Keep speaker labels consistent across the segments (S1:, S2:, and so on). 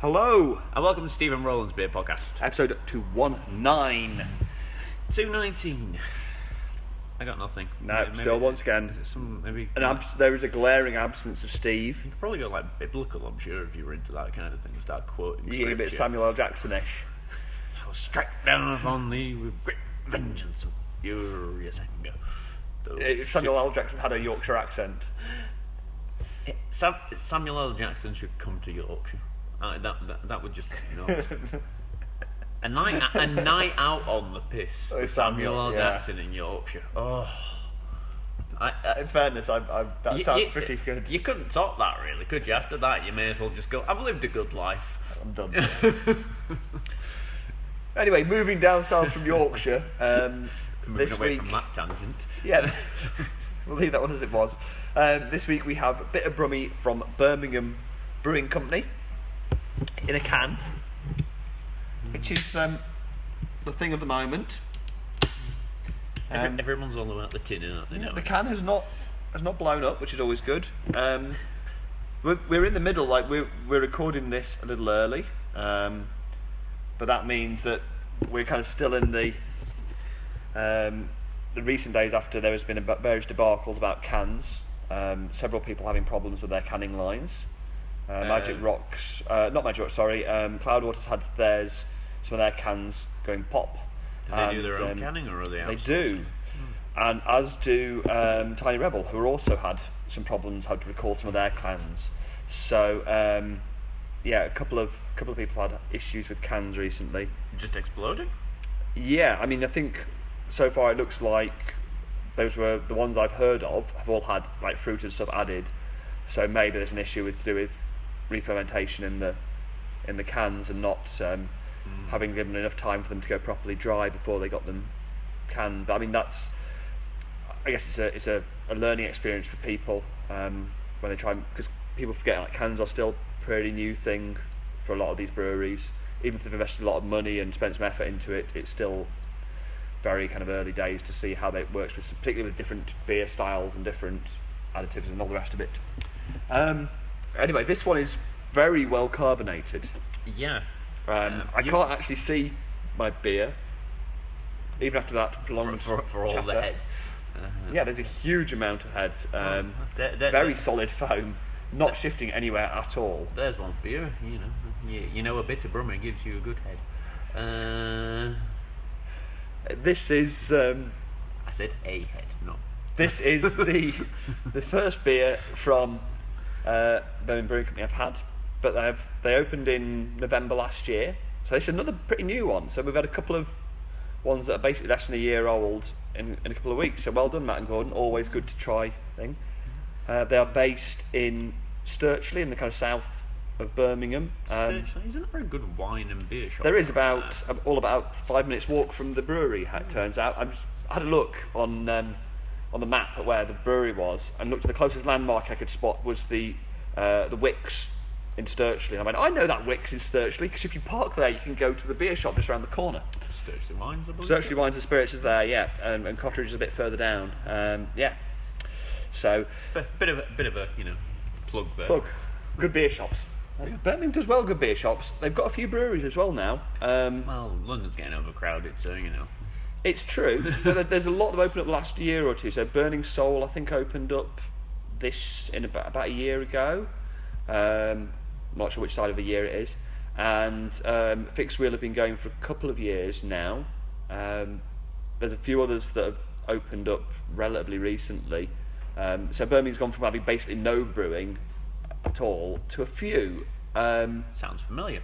S1: Hello,
S2: And welcome to Stephen Rowland's Beer Podcast.
S1: episode 219.
S2: 219. I got nothing.
S1: No,
S2: Maybe-
S1: still once again,
S2: Is some, maybe.
S1: an abs- there is a glaring absence of Steve.
S2: you could probably go like biblical, I'm sure, if you were into that kind of thing. Start quoting.
S1: You get a bit. Samuel L. Jackson-ish.
S2: I will strike down upon thee with great vengeance and furious anger. Those
S1: Samuel L. Jackson had a Yorkshire accent.
S2: Sam, Samuel L. Jackson should come to Yorkshire. Uh, that, that that would just know. A night, a night out on the piss
S1: Oh,
S2: with Samuel L.
S1: Samuel, yeah.
S2: Jackson in Yorkshire. Oh, I, I,
S1: In fairness, I, that
S2: You-
S1: sounds
S2: you-
S1: pretty good.
S2: You couldn't top that, really, could you? After that, you may as well just go. I've lived a good life.
S1: I'm done. anyway, moving down south from Yorkshire. Um,
S2: Moving
S1: this
S2: away
S1: week,
S2: from that tangent.
S1: yeah, we'll leave that one as it was. Um, this week we have a bit of brummy from Birmingham Brewing Company in a can, which is um, the thing of the moment.
S2: Every,
S1: Um,
S2: everyone's all about the tin, aren't they?
S1: Yeah,
S2: now?
S1: the can has not has not blown up, which is always good. Um, we're, we're in the middle, like we're we're recording this a little early, um, but that means that we're kind of still in the um, the recent days after there has been about various debacles about cans. Um, several people having problems with their canning lines. Uh, Magic
S2: Um,
S1: Rocks, uh, not Magic Rocks, sorry. Um, Cloudwater's had theirs, some of their cans going pop.
S2: do they do their own
S1: um,
S2: canning, or are they?
S1: they
S2: outsourcing?
S1: do. And as do um, Tiny Rebel, who also had some problems how to recall some of their cans. So um, yeah, a couple of couple of people had issues with cans recently.
S2: Just exploding.
S1: Yeah, I mean I think so far it looks like those were the ones I've heard of have all had like fruit and stuff added. So maybe there's an issue with to do with re-fermentation in the in the cans and not um, having given enough time for them to go properly dry before they got them canned. But I mean that's I guess it's a it's a, a learning experience for people um, when they try because people forget like cans are still a pretty new thing for a lot of these breweries. Even if they've invested a lot of money and spent some effort into it, it's still very kind of early days to see how that works with particularly with different beer styles and different additives and all the rest of it. Um, anyway, this one is very well carbonated.
S2: Yeah.
S1: Um,
S2: Um,
S1: I
S2: you-
S1: can't actually see my beer, even after that
S2: For,
S1: prolonged
S2: for, for all the head. Uh,
S1: Yeah, there's a huge amount of head. Um,
S2: there- there-
S1: very
S2: there-
S1: solid foam, not shifting anywhere at all.
S2: There's one for you. You know, you, you know, a bit of Brummer gives you a good head. Uh,
S1: This is um,
S2: I said a head, not.
S1: this is the the first beer from uh, Birmingham Brewing Company I've had, but they've they opened in November last year, so it's another pretty new one. So we've had a couple of ones that are basically less than a year old in, in a couple of weeks. So well done, Matt and Gordon. Always good to try thing. Uh, they are based in Stirchley, in the kind of south of Birmingham. Um,
S2: Stirchley, isn't there a good wine and beer shop?
S1: There is about
S2: there?
S1: um, all about five minutes walk from the brewery. It turns out I've, had a look on um, on the map at where the brewery was, and looked at the closest landmark I could spot was the uh, the Wickes in Stirchley. I went, I know that Wickes in Stirchley because if you park there, you can go to the beer shop just around the corner.
S2: Stirchley wines, I believe.
S1: Stirchley Wines and Spirits is there, yeah, and, and Cotteridge is a bit further down. Um, yeah, so
S2: Bit, bit of a bit of a you know plug there.
S1: Look, good beer shops. Birmingham does well good beer shops. They've got a few breweries as well now. Um,
S2: Well, London's getting overcrowded, so you know.
S1: It's true, but there's a lot that opened up last year or two. So Burning Soul, I think, opened up this in about, about a year ago. Um, I'm not sure which side of the year it is. And um, Fixed Wheel have been going for a couple of years now. Um, there's a few others that have opened up relatively recently. Um, so Birmingham's gone from having basically no brewing at all to a few. Um,
S2: Sounds familiar.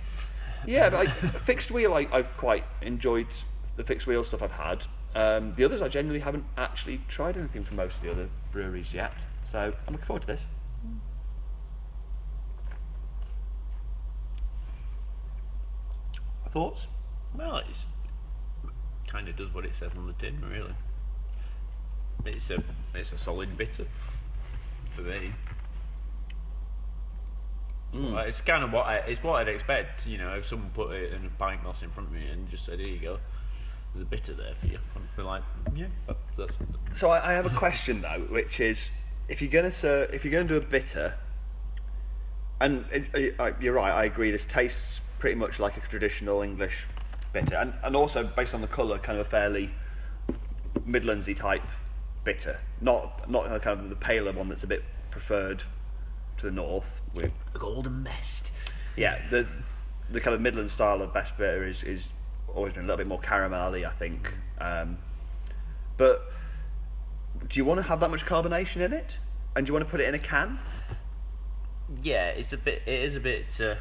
S1: yeah, but like, fixed wheel, I, I've quite enjoyed the fixed wheel stuff I've had. Um, the others, I generally haven't actually tried anything from most of the other breweries yet. So I'm looking forward to this. Thoughts?
S2: Well, it's kind of does what it says on the tin, really. It's a it's a solid bitter for me. Well, it's kind of what I, it's what I'd expect. You know, if someone put it in a pint glass in front of me and just said, "Here you go," there's a bitter there for you. I'd be like, "Yeah, that, that's
S1: So I, I have a question though, which is, if you're gonna ser- if you're gonna do a bitter, And it, it, uh, uh, you're right. I agree. This tastes pretty much like a traditional English bitter, and and also based on the colour, kind of a fairly Midlandsy type bitter. Not not the kind of the paler one that's a bit preferred to the north. With
S2: golden mist.
S1: yeah, the the kind of Midland style of best bitter is is always been a little bit more caramelly, I think. Um, but do you want to have that much carbonation in it? And do you want to put it in a can?
S2: Yeah, it's a bit. It is a bit. Uh,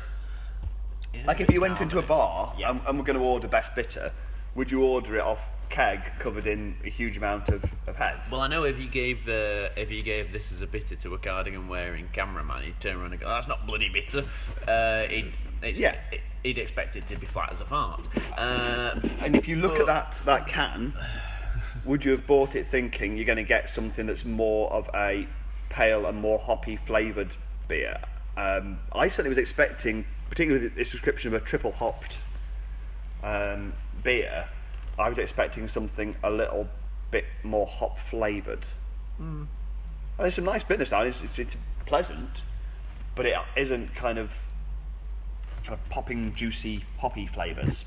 S2: is
S1: Like
S2: a
S1: if
S2: bit
S1: you went into a bar
S2: Yeah.
S1: and, and we're going to order best bitter, would you order it off keg covered in a huge amount of, of head?
S2: Well, I know if you gave uh, if you gave this as a bitter to a cardigan wearing CAMRA man, he'd turn around and go, "That's not bloody bitter." Uh, he'd, it's,
S1: Yeah.
S2: he'd expect it to be flat as a fart. Uh,
S1: And if you look at that that can, would you have bought it thinking you're going to get something that's more of a pale and more hoppy flavoured beer? Um, I certainly was expecting, particularly with this description of a triple hopped um, beer, I was expecting something a little bit more hop flavoured.
S2: Hmm.
S1: Well, there's some nice bitterness now. It's, it's, it's pleasant, but it isn't kind of kind of popping, juicy, hoppy flavours.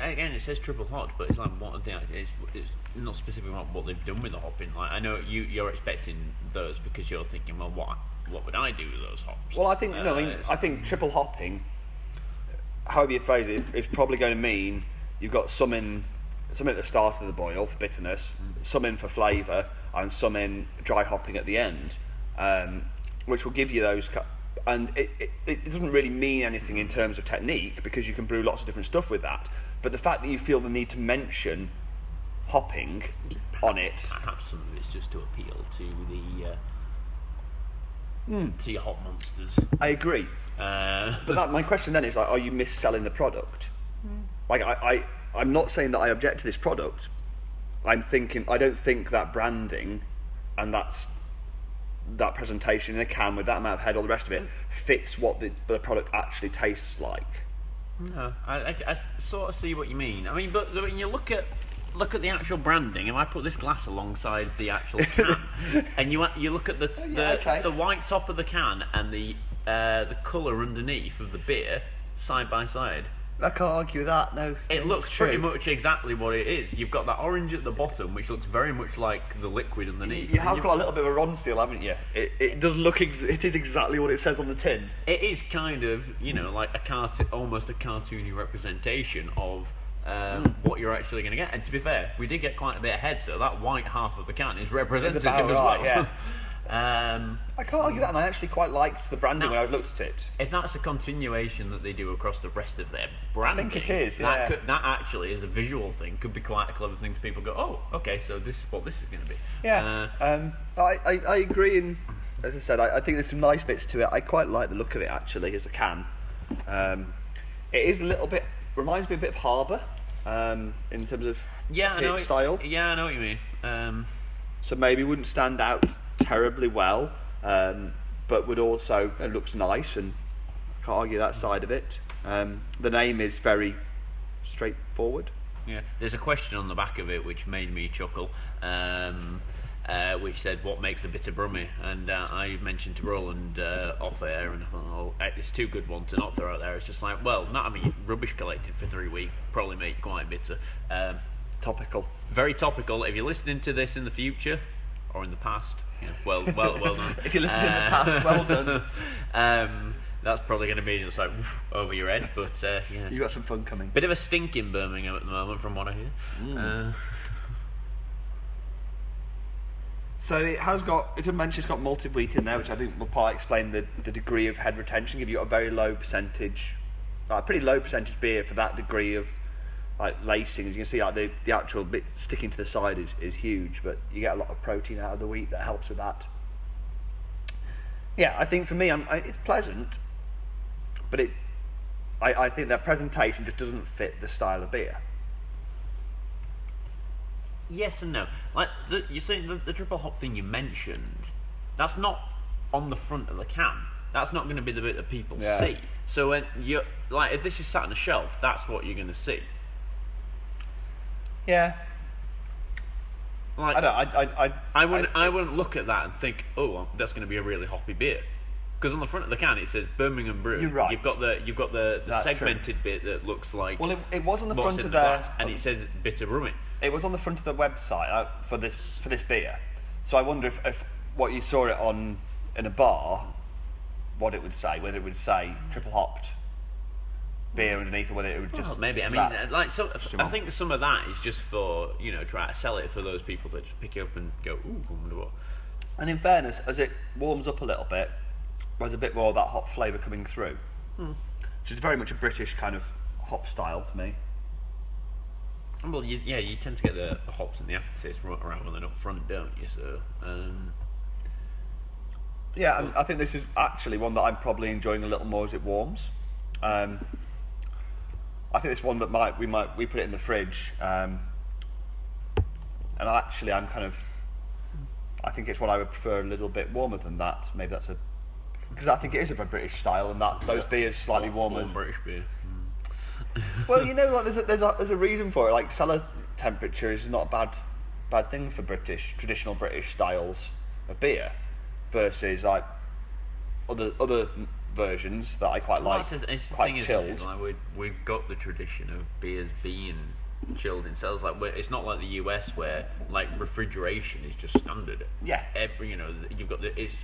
S2: Again, it says triple hot, but it's like what the it's, it's not specific about what they've done with the hopping. Like I know you you're expecting those because you're thinking, well, what what would I do with those hops?
S1: Well, I think no, I mean,
S2: Uh,
S1: I think triple hopping, however you phrase it, is, is probably going to mean you've got some in some at the start of the boil for bitterness, some in for flavour, and some in dry hopping at the end, um, which will give you those. cu- And it, it, it doesn't really mean anything in terms of technique because you can brew lots of different stuff with that. But the fact that you feel the need to mention hopping on it,
S2: perhaps some of it's just to appeal to the uh,
S1: Hmm.
S2: to your hop monsters.
S1: I agree.
S2: Uh,
S1: But that, my question then is like, are you mis-selling the product? Like, I, I, I'm not saying that I object to this product. I'm thinking I don't think that branding and that's that presentation in a can with that amount of head, all the rest of it, fits what the, the product actually tastes like.
S2: No, I, I, I sort of see what you mean. I mean, but when you look at look at the actual branding, if I put this glass alongside the actual can, and you you look at the
S1: Oh, yeah,
S2: the,
S1: okay.
S2: the white top of the can and the uh, the colour underneath of the beer side by side,
S1: I can't argue with that. No,
S2: it looks
S1: true.
S2: pretty much exactly what it is. You've got that orange at the bottom, which looks very much like the liquid underneath.
S1: You have
S2: you've-
S1: got a little bit of a Ronseal, haven't you? It, it does look. Ex- it is exactly what it says on the tin.
S2: It is kind of, you know, like a cart- almost a cartoony representation of um,
S1: Hmm.
S2: what you're actually going to get. And to be fair, we did get quite a bit ahead, so that white half of the can is representative as
S1: right,
S2: well. um,
S1: I can't argue that, and I actually quite liked the branding
S2: No.
S1: when I looked at it.
S2: if that's a continuation that they do across the rest of their branding, I
S1: think it is,
S2: that,
S1: yeah.
S2: could, that actually is a visual thing. Could be quite a clever thing to people go, oh, okay, so this is what this is going to be.
S1: Yeah,
S2: Uh,
S1: um, I, I, I agree. In as I said, I, I think there's some nice bits to it. I quite like the look of it actually as a can. Um, it is a little bit reminds me a bit of Harbour um, in terms of
S2: yeah, I know. what-
S1: style.
S2: Yeah, I know what you mean. Um,
S1: So maybe wouldn't stand out terribly well, um, but would also it looks nice and I can't argue that side of it. Um, the name is very straightforward.
S2: Yeah, there's a question on the back of it which made me chuckle, um, uh, which said, "What makes a bitter brummy?" And uh, I mentioned to Roland uh, off air, and I thought, "Oh, it's too good one to not throw out there." It's just like, well, not having rubbish collected for three weeks probably make quite bitter. Um,
S1: Topical.
S2: very topical. If you're listening to this in the future or in the past, yeah, well, well, well done.
S1: If you're listening in the past, well done.
S2: um, that's probably going to be just like over your head, but uh, yeah,
S1: You got some fun coming.
S2: Bit of a stink in Birmingham at the moment, from what I hear.
S1: Mm.
S2: Uh,
S1: So it has got, it did mention it's got malted wheat in there, which I think will part explain the, the degree of head retention. Give you a very low percentage, like a pretty low percentage beer for that degree of like lacing. As you can see, like the, the actual bit sticking to the side is, is huge, but you get a lot of protein out of the wheat that helps with that. Yeah, I think for me, I'm, I, it's pleasant, but it, I, I think that presentation just doesn't fit the style of beer.
S2: yes and no. Like the, you see the, the triple hop thing you mentioned, that's not on the front of the can. That's not going to be the bit that people
S1: Yeah.
S2: see. So when you like, if this is sat on a shelf, that's what you're going to see.
S1: Yeah.
S2: Like
S1: I don't. I. I. I,
S2: I wouldn't. I, wouldn't look at that and think, oh, that's going to be a really hoppy beer. Because on the front of the can it says Birmingham Brew.
S1: You're right.
S2: You've got the you've got the, the
S1: That's true.
S2: segmented bit that looks like
S1: Well, it, it was on the front of
S2: the glass, and it says bitter brummy.
S1: It was on the front of the website uh, for this for this beer. So I wonder if, if what you saw it on in a bar, what it would say, whether it would say triple hopped beer underneath, or whether it would just
S2: Well, maybe.
S1: just
S2: I mean, uh, like, so I think some of that is just for you know try to sell it for those people that just pick it up and go, ooh, I wonder what.
S1: And in fairness, as it warms up a little bit, there's a bit more of that hop flavour coming through, which is very much a British kind of hop style to me.
S2: Well, you, yeah, you tend to get the, the hops and the aftertaste right around when they're up front, don't you? So, um,
S1: Yeah, and I think this is actually one that I'm probably enjoying a little more as it warms. Um, I think it's one that might we might we put it in the fridge, um, and actually I'm kind of I think it's one I would prefer a little bit warmer than that. Maybe that's a because I think it is of a British style, and that those beers slightly warmer.
S2: warm British beer.
S1: Well, you know, like there's a, there's a there's a reason for it. Like cellar temperature is not a bad bad thing for British traditional British styles of beer versus like other other versions that I quite
S2: Well,
S1: like.
S2: that's the, it's the
S1: quite
S2: thing,
S1: chilled.
S2: it? Like we we've got the tradition of beers being chilled in cells. Like it's not like the US where like refrigeration is just standard.
S1: Yeah.
S2: Every you know you've got the it's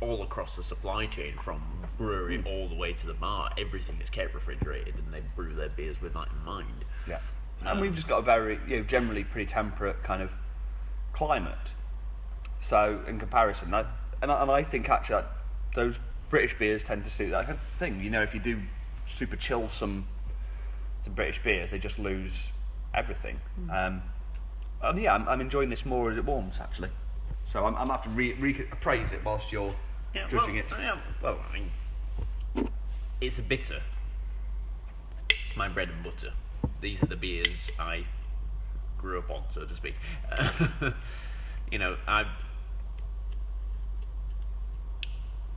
S2: all across the supply chain from brewery
S1: Hmm.
S2: all the way to the bar. Everything is kept refrigerated, and they brew their beers with that in mind.
S1: Yeah, and we've just got a very you know generally pretty temperate kind of climate. So in comparison, that, and I, and I think actually that those British beers tend to suit that kind of thing. You know, if you do super chill some some British beers, they just lose everything. Um, and yeah, I'm, I'm enjoying this more as it warms actually. So I'm, I'm have to re, re- appraise it whilst you're judging
S2: well,
S1: it.
S2: Yeah, well, I mean, it's a bitter. It's my bread and butter. These are the beers I grew up on, so to speak. you know, I.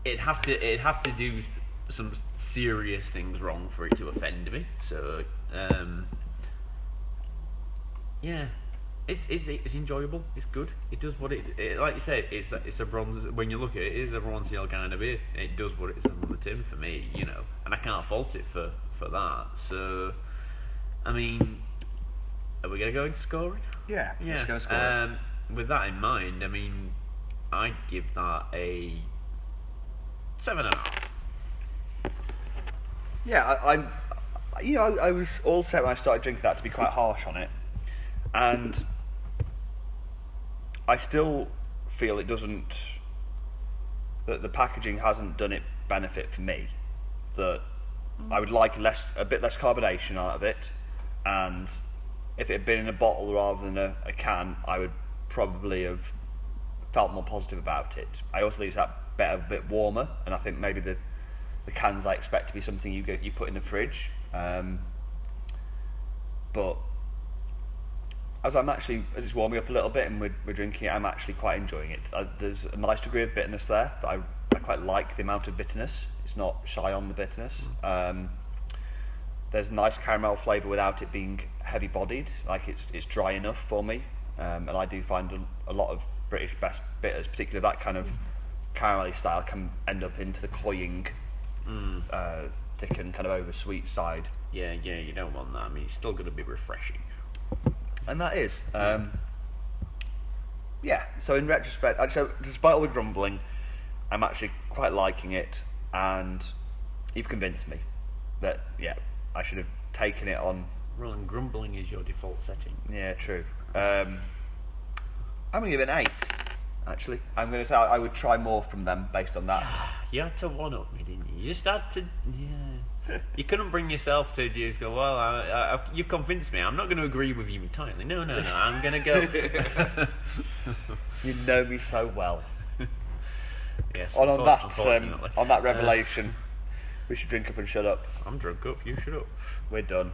S2: It'd have to. It'd have to do some serious things wrong for it to offend me. So, um, yeah, it's, it's it's enjoyable. It's good. It does what it, it like you said. It's it's a bronze. When you look at it, it is a bronze seal kind of beer. It does what it says on the tin for me, you know, and I can't fault it for for that. So, I mean, are we gonna go into scoring?
S1: Yeah,
S2: Yeah.
S1: let's go and score it.
S2: um, with that in mind, I mean, I'd give that a seven and a half.
S1: Yeah, I, I'm. You know, I, I was all set when I started drinking that to be quite harsh on it, and I still feel it doesn't. That the packaging hasn't done it benefit for me. That I would like less, a bit less carbonation out of it, and if it had been in a bottle rather than a, a can, I would probably have felt more positive about it. I also think it's that better, a bit warmer, and I think maybe the the cans I expect to be something you get you put in the fridge. Um, but as I'm actually as it's warming up a little bit and we're, we're drinking it, I'm actually quite enjoying it. Uh, there's a nice degree of bitterness there that I, I quite like the amount of bitterness. It's not shy on the bitterness. Um, there's a nice caramel flavour without it being heavy bodied. Like it's it's dry enough for me, um, and I do find a, a lot of British best bitters, particularly that kind of caramelly style, can end up into the cloying, uh, thick and kind of over sweet side,
S2: Yeah, yeah, you don't want that. I mean, it's still going to be refreshing.
S1: and that is. Um, yeah. So in retrospect, actually, despite all the grumbling, I'm actually quite liking it, and you've convinced me that yeah, I should have taken it on
S2: Ron, grumbling is your default setting.
S1: Yeah, true. Um, I'm going to give it an eight. Actually, I'm going to say I would try more from them based on that.
S2: You had to one up me, didn't you? You just had to, yeah. you couldn't bring yourself to just go. Well, I, I, you've convinced me. I'm not going to agree with you entirely. No, no, no. I'm going to go.
S1: You know me so well.
S2: yes.
S1: And on that, um, on that
S2: Uh,
S1: revelation, we should drink up and shut up.
S2: I'm drunk up. You shut up.
S1: We're done.